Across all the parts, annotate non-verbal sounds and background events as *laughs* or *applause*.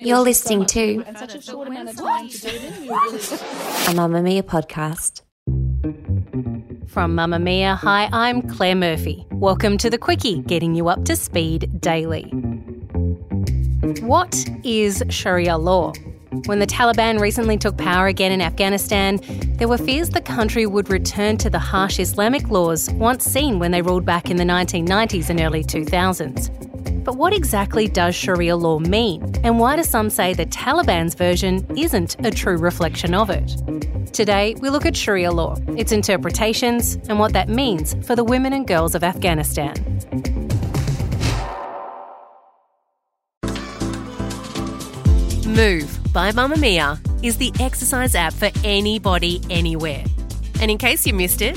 You're listening to a Mamamia podcast. From Mamamia, hi, I'm Claire Murphy. Welcome to the Quicky, getting you up to speed daily. What is Sharia law? When the Taliban recently took power again in Afghanistan, there were fears the country would return to the harsh Islamic laws once seen when they ruled back in the 1990s and early 2000s. But what exactly does Sharia law mean? And why do some say the Taliban's version isn't a true reflection of it? Today, we look at Sharia law, its interpretations, and what that means for the women and girls of Afghanistan. Move by Mamamia is the exercise app for anybody, anywhere. And in case you missed it,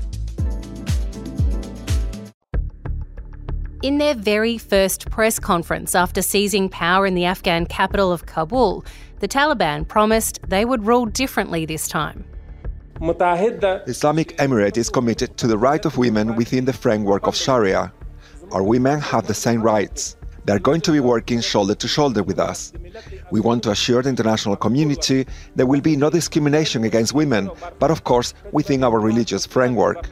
In their very first press conference after seizing power in the Afghan capital of Kabul, the Taliban promised they would rule differently this time. The Islamic Emirate is committed to the right of women within the framework of Sharia. Our women have the same rights. They are going to be working shoulder to shoulder with us. We want to assure the international community there will be no discrimination against women, but of course within our religious framework.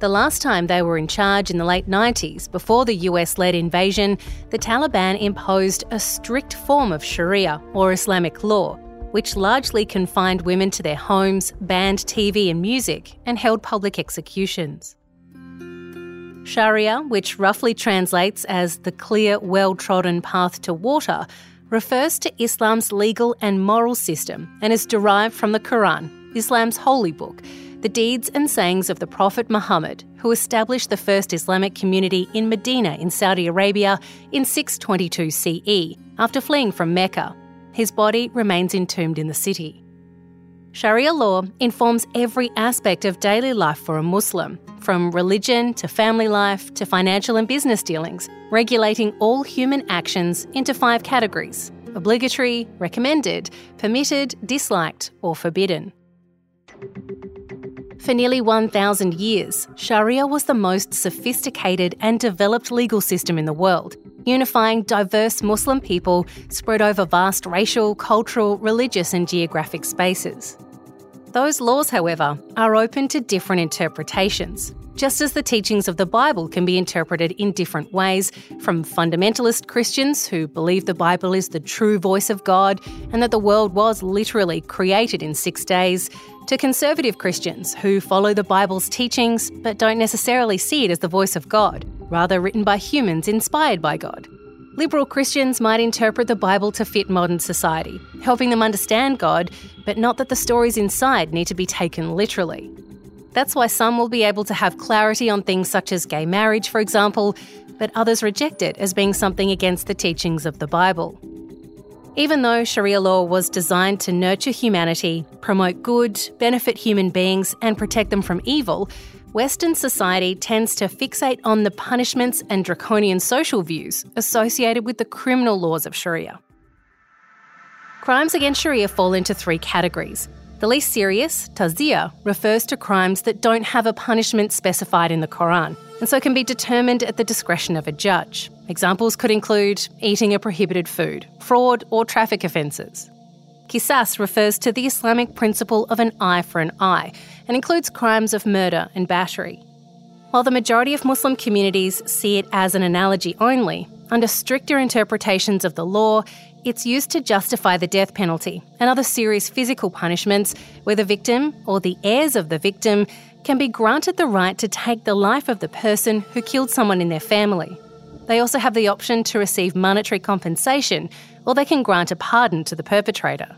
The last time they were in charge in the late 90s, before the US led invasion, the Taliban imposed a strict form of Sharia, or Islamic law, which largely confined women to their homes, banned TV and music, and held public executions. Sharia, which roughly translates as the clear, well trodden path to water, refers to Islam's legal and moral system and is derived from the Quran, Islam's holy book the deeds and sayings of the Prophet Muhammad, who established the first Islamic community in Medina in Saudi Arabia in 622 CE after fleeing from Mecca. His body remains entombed in the city. Sharia law informs every aspect of daily life for a Muslim, from religion to family life to financial and business dealings, regulating all human actions into five categories obligatory, recommended, permitted, disliked, or forbidden. For nearly 1,000 years, Sharia was the most sophisticated and developed legal system in the world, unifying diverse Muslim people spread over vast racial, cultural, religious, and geographic spaces. Those laws, however, are open to different interpretations, just as the teachings of the Bible can be interpreted in different ways, from fundamentalist Christians who believe the Bible is the true voice of God and that the world was literally created in six days, to conservative Christians who follow the Bible's teachings but don't necessarily see it as the voice of God, rather written by humans inspired by God. Liberal Christians might interpret the Bible to fit modern society, helping them understand God, but not that the stories inside need to be taken literally. That's why some will be able to have clarity on things such as gay marriage, for example, but others reject it as being something against the teachings of the Bible. Even though Sharia law was designed to nurture humanity, promote good, benefit human beings, and protect them from evil, Western society tends to fixate on the punishments and draconian social views associated with the criminal laws of Sharia. Crimes against Sharia fall into three categories the least serious, tazir, refers to crimes that don't have a punishment specified in the Quran, and so can be determined at the discretion of a judge. Examples could include eating a prohibited food, fraud, or traffic offences. Qisas refers to the Islamic principle of an eye for an eye and includes crimes of murder and battery. While the majority of Muslim communities see it as an analogy only, under stricter interpretations of the law, It's used to justify the death penalty and other serious physical punishments where the victim or the heirs of the victim can be granted the right to take the life of the person who killed someone in their family. They also have the option to receive monetary compensation or they can grant a pardon to the perpetrator.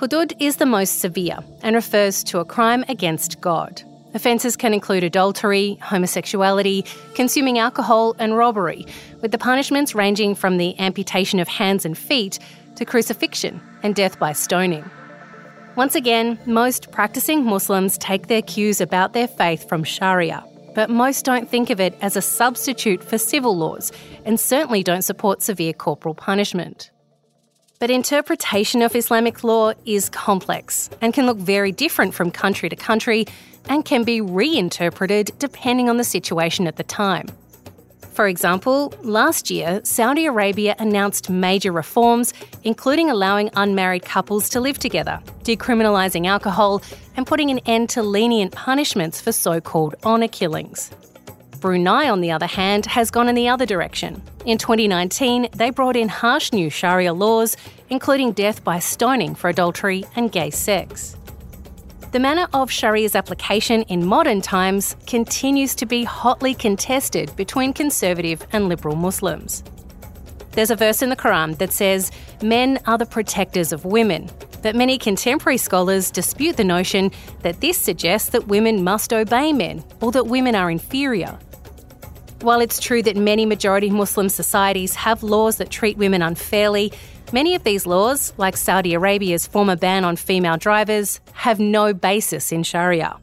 Hudud is the most severe and refers to a crime against God. Offences can include adultery, homosexuality, consuming alcohol, and robbery, with the punishments ranging from the amputation of hands and feet to crucifixion and death by stoning. Once again, most practicing Muslims take their cues about their faith from Sharia, but most don't think of it as a substitute for civil laws and certainly don't support severe corporal punishment. But interpretation of Islamic law is complex and can look very different from country to country and can be reinterpreted depending on the situation at the time. For example, last year, Saudi Arabia announced major reforms, including allowing unmarried couples to live together, decriminalising alcohol, and putting an end to lenient punishments for so called honour killings. Brunei, on the other hand, has gone in the other direction. In 2019, they brought in harsh new Sharia laws, including death by stoning for adultery and gay sex. The manner of Sharia's application in modern times continues to be hotly contested between conservative and liberal Muslims. There's a verse in the Quran that says, Men are the protectors of women, but many contemporary scholars dispute the notion that this suggests that women must obey men or that women are inferior. While it's true that many majority Muslim societies have laws that treat women unfairly, many of these laws, like Saudi Arabia's former ban on female drivers, have no basis in Sharia.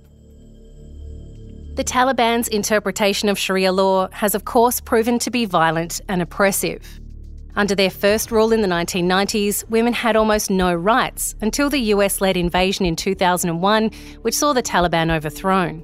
The Taliban's interpretation of Sharia law has, of course, proven to be violent and oppressive. Under their first rule in the 1990s, women had almost no rights until the US led invasion in 2001, which saw the Taliban overthrown.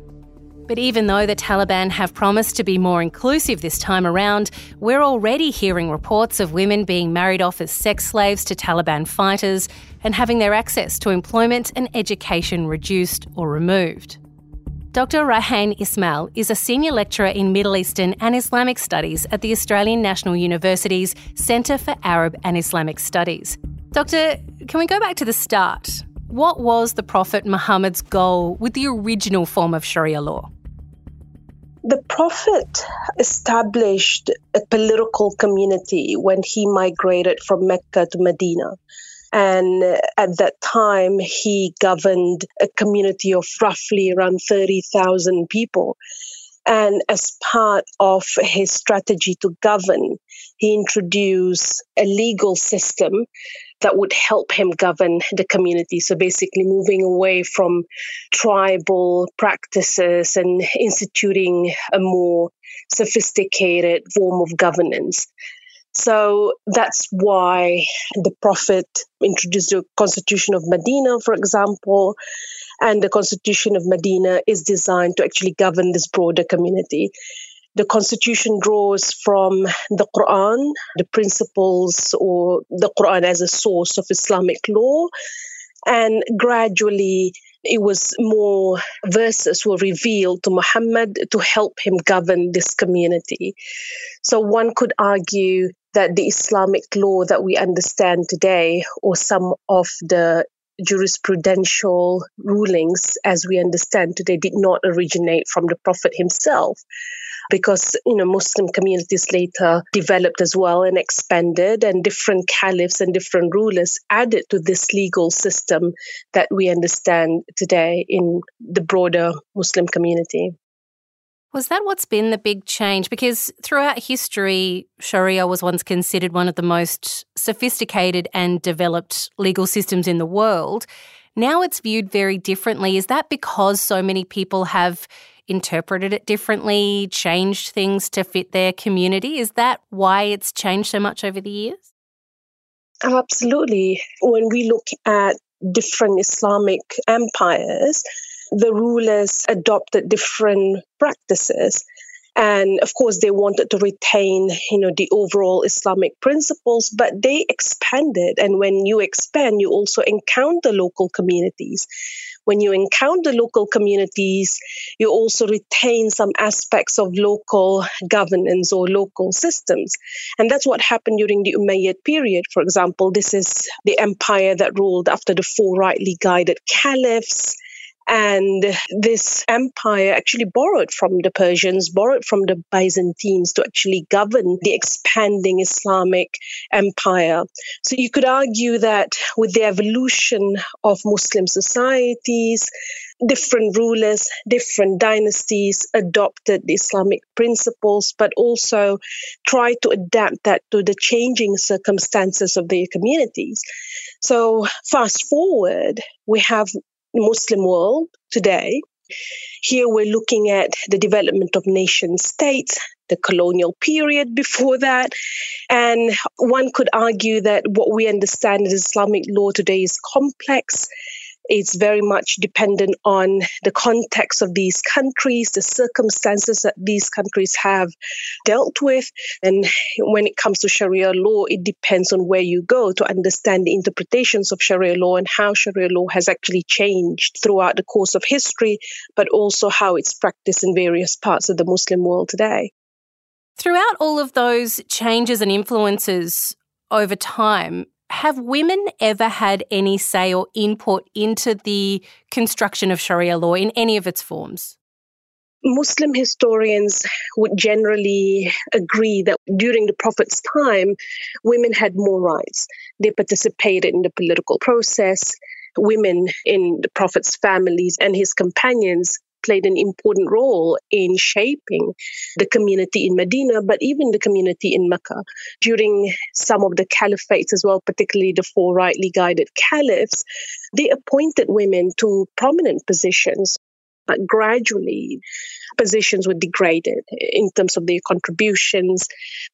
But even though the Taliban have promised to be more inclusive this time around, we're already hearing reports of women being married off as sex slaves to Taliban fighters and having their access to employment and education reduced or removed. Dr. Raihan Ismail is a senior lecturer in Middle Eastern and Islamic Studies at the Australian National University's Centre for Arab and Islamic Studies. Doctor, can we go back to the start? What was the Prophet Muhammad's goal with the original form of Sharia law? The Prophet established a political community when he migrated from Mecca to Medina. And at that time, he governed a community of roughly around 30,000 people. And as part of his strategy to govern, he introduced a legal system that would help him govern the community. So basically, moving away from tribal practices and instituting a more sophisticated form of governance. So that's why the Prophet introduced the Constitution of Medina, for example, and the Constitution of Medina is designed to actually govern this broader community. The constitution draws from the Quran, the principles or the Quran as a source of Islamic law. And gradually, it was more verses were revealed to Muhammad to help him govern this community. So one could argue that the Islamic law that we understand today, or some of the jurisprudential rulings as we understand today, did not originate from the Prophet himself because you know Muslim communities later developed as well and expanded, and different caliphs and different rulers added to this legal system that we understand today in the broader Muslim community. Was that what's been the big change? Because throughout history, Sharia was once considered one of the most sophisticated and developed legal systems in the world. Now it's viewed very differently. Is that because so many people have interpreted it differently, changed things to fit their community? Is that why it's changed so much over the years? Oh, absolutely. When we look at different Islamic empires, the rulers adopted different practices. and of course they wanted to retain you know the overall islamic principles but they expanded. And when you expand you also encounter local communities. When you encounter local communities you also retain some aspects of local governance or local systems. And that's what happened during the umayyad period. For example this is the empire that ruled after the four rightly guided caliphs and this empire actually borrowed from the Persians, borrowed from the Byzantines to actually govern the expanding Islamic empire. So you could argue that with the evolution of Muslim societies, different rulers, different dynasties adopted the Islamic principles, but also tried to adapt that to the changing circumstances of their communities. So, fast forward, we have Muslim world today. Here we're looking at the development of nation states, the colonial period before that. And one could argue that what we understand as Islamic law today is complex it's very much dependent on the context of these countries, the circumstances that these countries have dealt with. And when it comes to Sharia law, it depends on where you go to understand the interpretations of Sharia law and how Sharia law has actually changed throughout the course of history, but also how it's practiced in various parts of the Muslim world today. Throughout all of those changes and influences over time, have women ever had any say or input into the construction of Sharia law in any of its forms? Muslim historians would generally agree that during the Prophet's time, women had more rights. They participated in the political process. Women in the Prophet's families and his companions played an important role in shaping the community in Medina, but even the community in Mecca. During some of the caliphates as well, particularly the four rightly guided caliphs, they appointed women to prominent positions. But gradually, positions were degraded in terms of their contributions.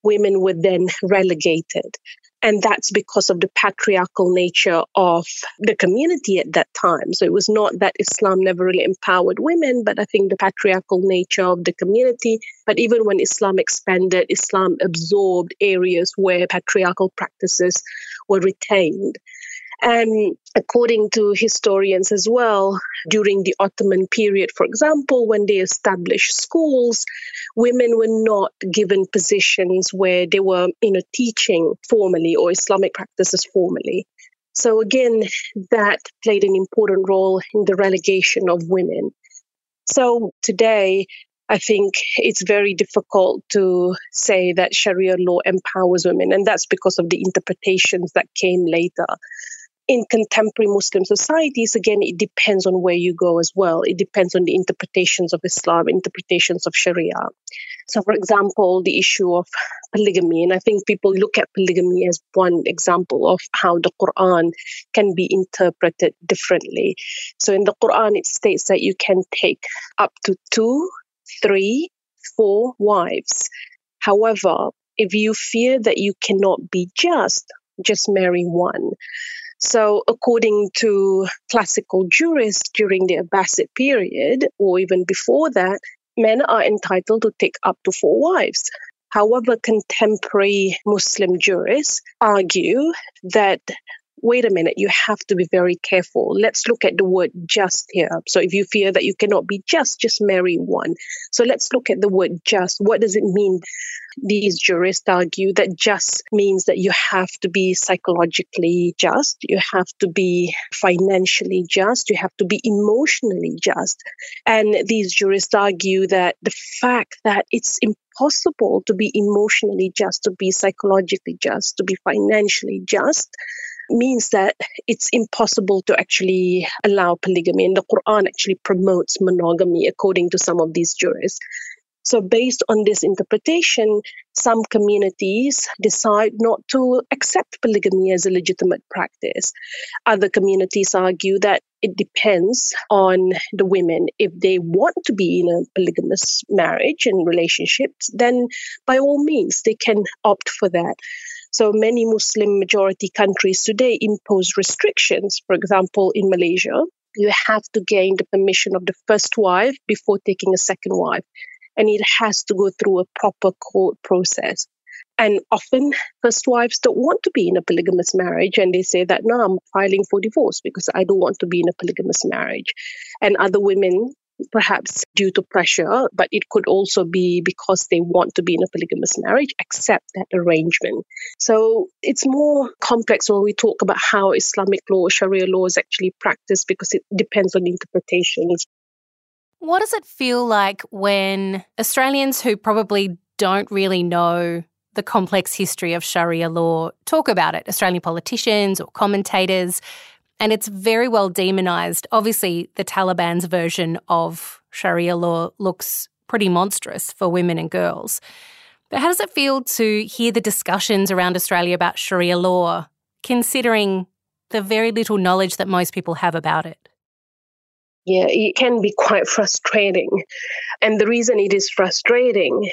Women were then relegated. And that's because of the patriarchal nature of the community at that time. So it was not that Islam never really empowered women, but I think the patriarchal nature of the community. But even when Islam expanded, Islam absorbed areas where patriarchal practices were retained. And according to historians as well, during the Ottoman period, for example, when they established schools, women were not given positions where they were, you know, teaching formally or Islamic practices formally. So again, that played an important role in the relegation of women. So today, I think it's very difficult to say that Sharia law empowers women, and that's because of the interpretations that came later in contemporary Muslim societies, again, it depends on where you go as well. It depends on the interpretations of Islam, interpretations of Sharia. So, for example, the issue of polygamy, and I think people look at polygamy as one example of how the Quran can be interpreted differently. So, in the Quran, it states that you can take up to two, three, four wives. However, if you fear that you cannot be just, just marry one. So, according to classical jurists during the Abbasid period, or even before that, men are entitled to take up to four wives. However, contemporary Muslim jurists argue that wait a minute, you have to be very careful. Let's look at the word just here. So if you fear that you cannot be just, just marry one. So let's look at the word just. What does it mean? These jurists argue that just means that you have to be psychologically just, you have to be financially just, you have to be emotionally just. And these jurists argue that the fact that it's impossible to be emotionally just, to be psychologically just, to be financially just, means that it's impossible to actually allow polygamy. And the Quran actually promotes monogamy, according to some of these jurists. So, based on this interpretation, some communities decide not to accept polygamy as a legitimate practice. Other communities argue that it depends on the women. If they want to be in a polygamous marriage and relationships, then by all means, they can opt for that. So many Muslim majority countries today impose restrictions. For example, in Malaysia, you have to gain the permission of the first wife before taking a second wife. And it has to go through a proper court process. And often, first wives don't want to be in a polygamous marriage, and they say that, no, I'm filing for divorce because I don't want to be in a polygamous marriage. And other women, perhaps due to pressure, but it could also be because they want to be in a polygamous marriage, accept that arrangement. So it's more complex when we talk about how Islamic law, Sharia law is actually practiced because it depends on interpretations. What does it feel like when Australians who probably don't really know the complex history of Sharia law talk about it, Australian politicians or commentators, and it's very well demonized. Obviously, the Taliban's version of Sharia law looks pretty monstrous for women and girls. But how does it feel to hear the discussions around Australia about Sharia law, considering the very little knowledge that most people have about it? Yeah, it can be quite frustrating. And the reason it is frustrating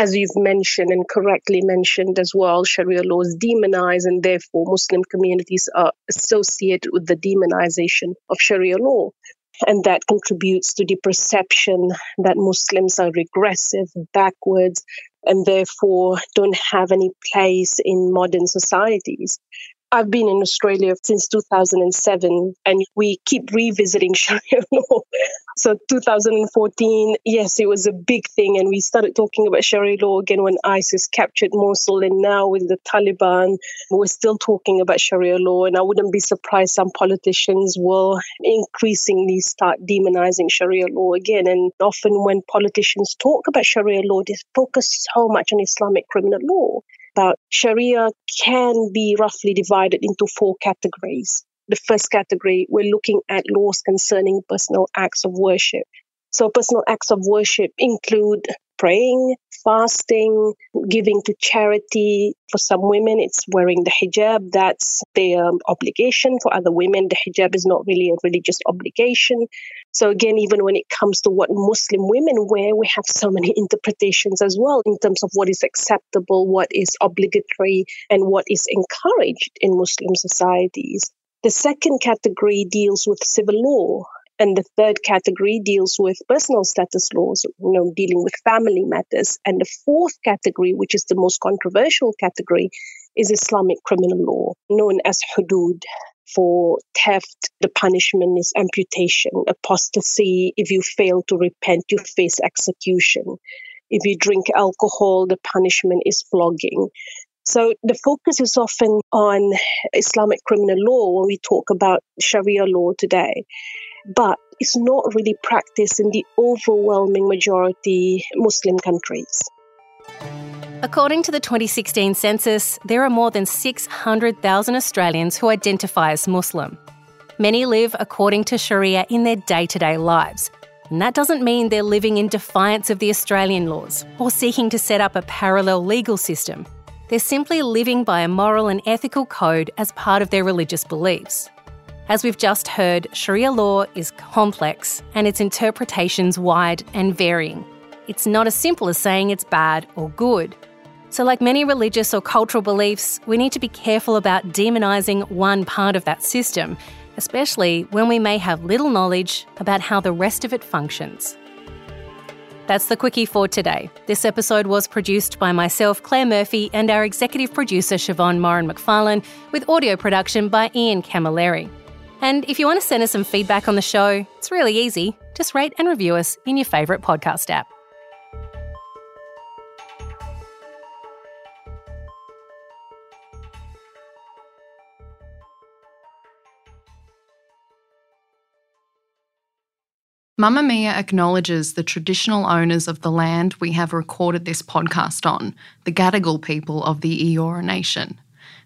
as you've mentioned and correctly mentioned as well, Sharia laws demonize and therefore Muslim communities are associated with the demonization of Sharia law. And that contributes to the perception that Muslims are regressive, backwards, and therefore don't have any place in modern societies. I've been in Australia since 2007 and we keep revisiting *laughs* Sharia law. So 2014, yes, it was a big thing and we started talking about Sharia law again when ISIS captured Mosul and now with the Taliban, we're still talking about Sharia law and I wouldn't be surprised some politicians will increasingly start demonizing Sharia law again. And often when politicians talk about Sharia law, they focus so much on Islamic criminal law about Sharia can be roughly divided into four categories. The first category, we're looking at laws concerning personal acts of worship. So, personal acts of worship include praying, fasting, giving to charity. For some women, it's wearing the hijab. That's their obligation. For other women, the hijab is not really a religious obligation. So, again, even when it comes to what Muslim women wear, we have so many *laughs* interpretations as well in terms of what is acceptable, what is obligatory, and what is encouraged in Muslim societies. The second category deals with civil law. And the third category deals with personal status laws, you know, dealing with family matters. And the fourth category, which is the most controversial category, is Islamic criminal law, known as hudud. For theft, the punishment is amputation. Apostasy, if you fail to repent, you face execution. If you drink alcohol, the punishment is flogging. So the focus is often on Islamic criminal law when we talk about Sharia law today but it's not really practiced in the overwhelming majority Muslim countries. According to the 2016 census, there are more than 600,000 Australians who identify as Muslim. Many live according to Sharia in their day to day lives. And that doesn't mean they're living in defiance of the Australian laws or seeking to set up a parallel legal system. They're simply living by a moral and ethical code as part of their religious beliefs. As we've just heard, Sharia law is complex and its interpretations wide and varying. It's not as simple as saying it's bad or good. So, like many religious or cultural beliefs, we need to be careful about demonising one part of that system, especially when we may have little knowledge about how the rest of it functions. That's the Quicky for today. This episode was produced by myself, Claire Murphy, and our executive producer, Siobhan Moran McFarlane, with audio production by Ian Camilleri. And if you want to send us some feedback on the show, it's really easy. Just rate and review us in your favourite podcast app. Mamamia acknowledges the traditional owners of the land we have recorded this podcast on, the Gadigal people of the Eora Nation.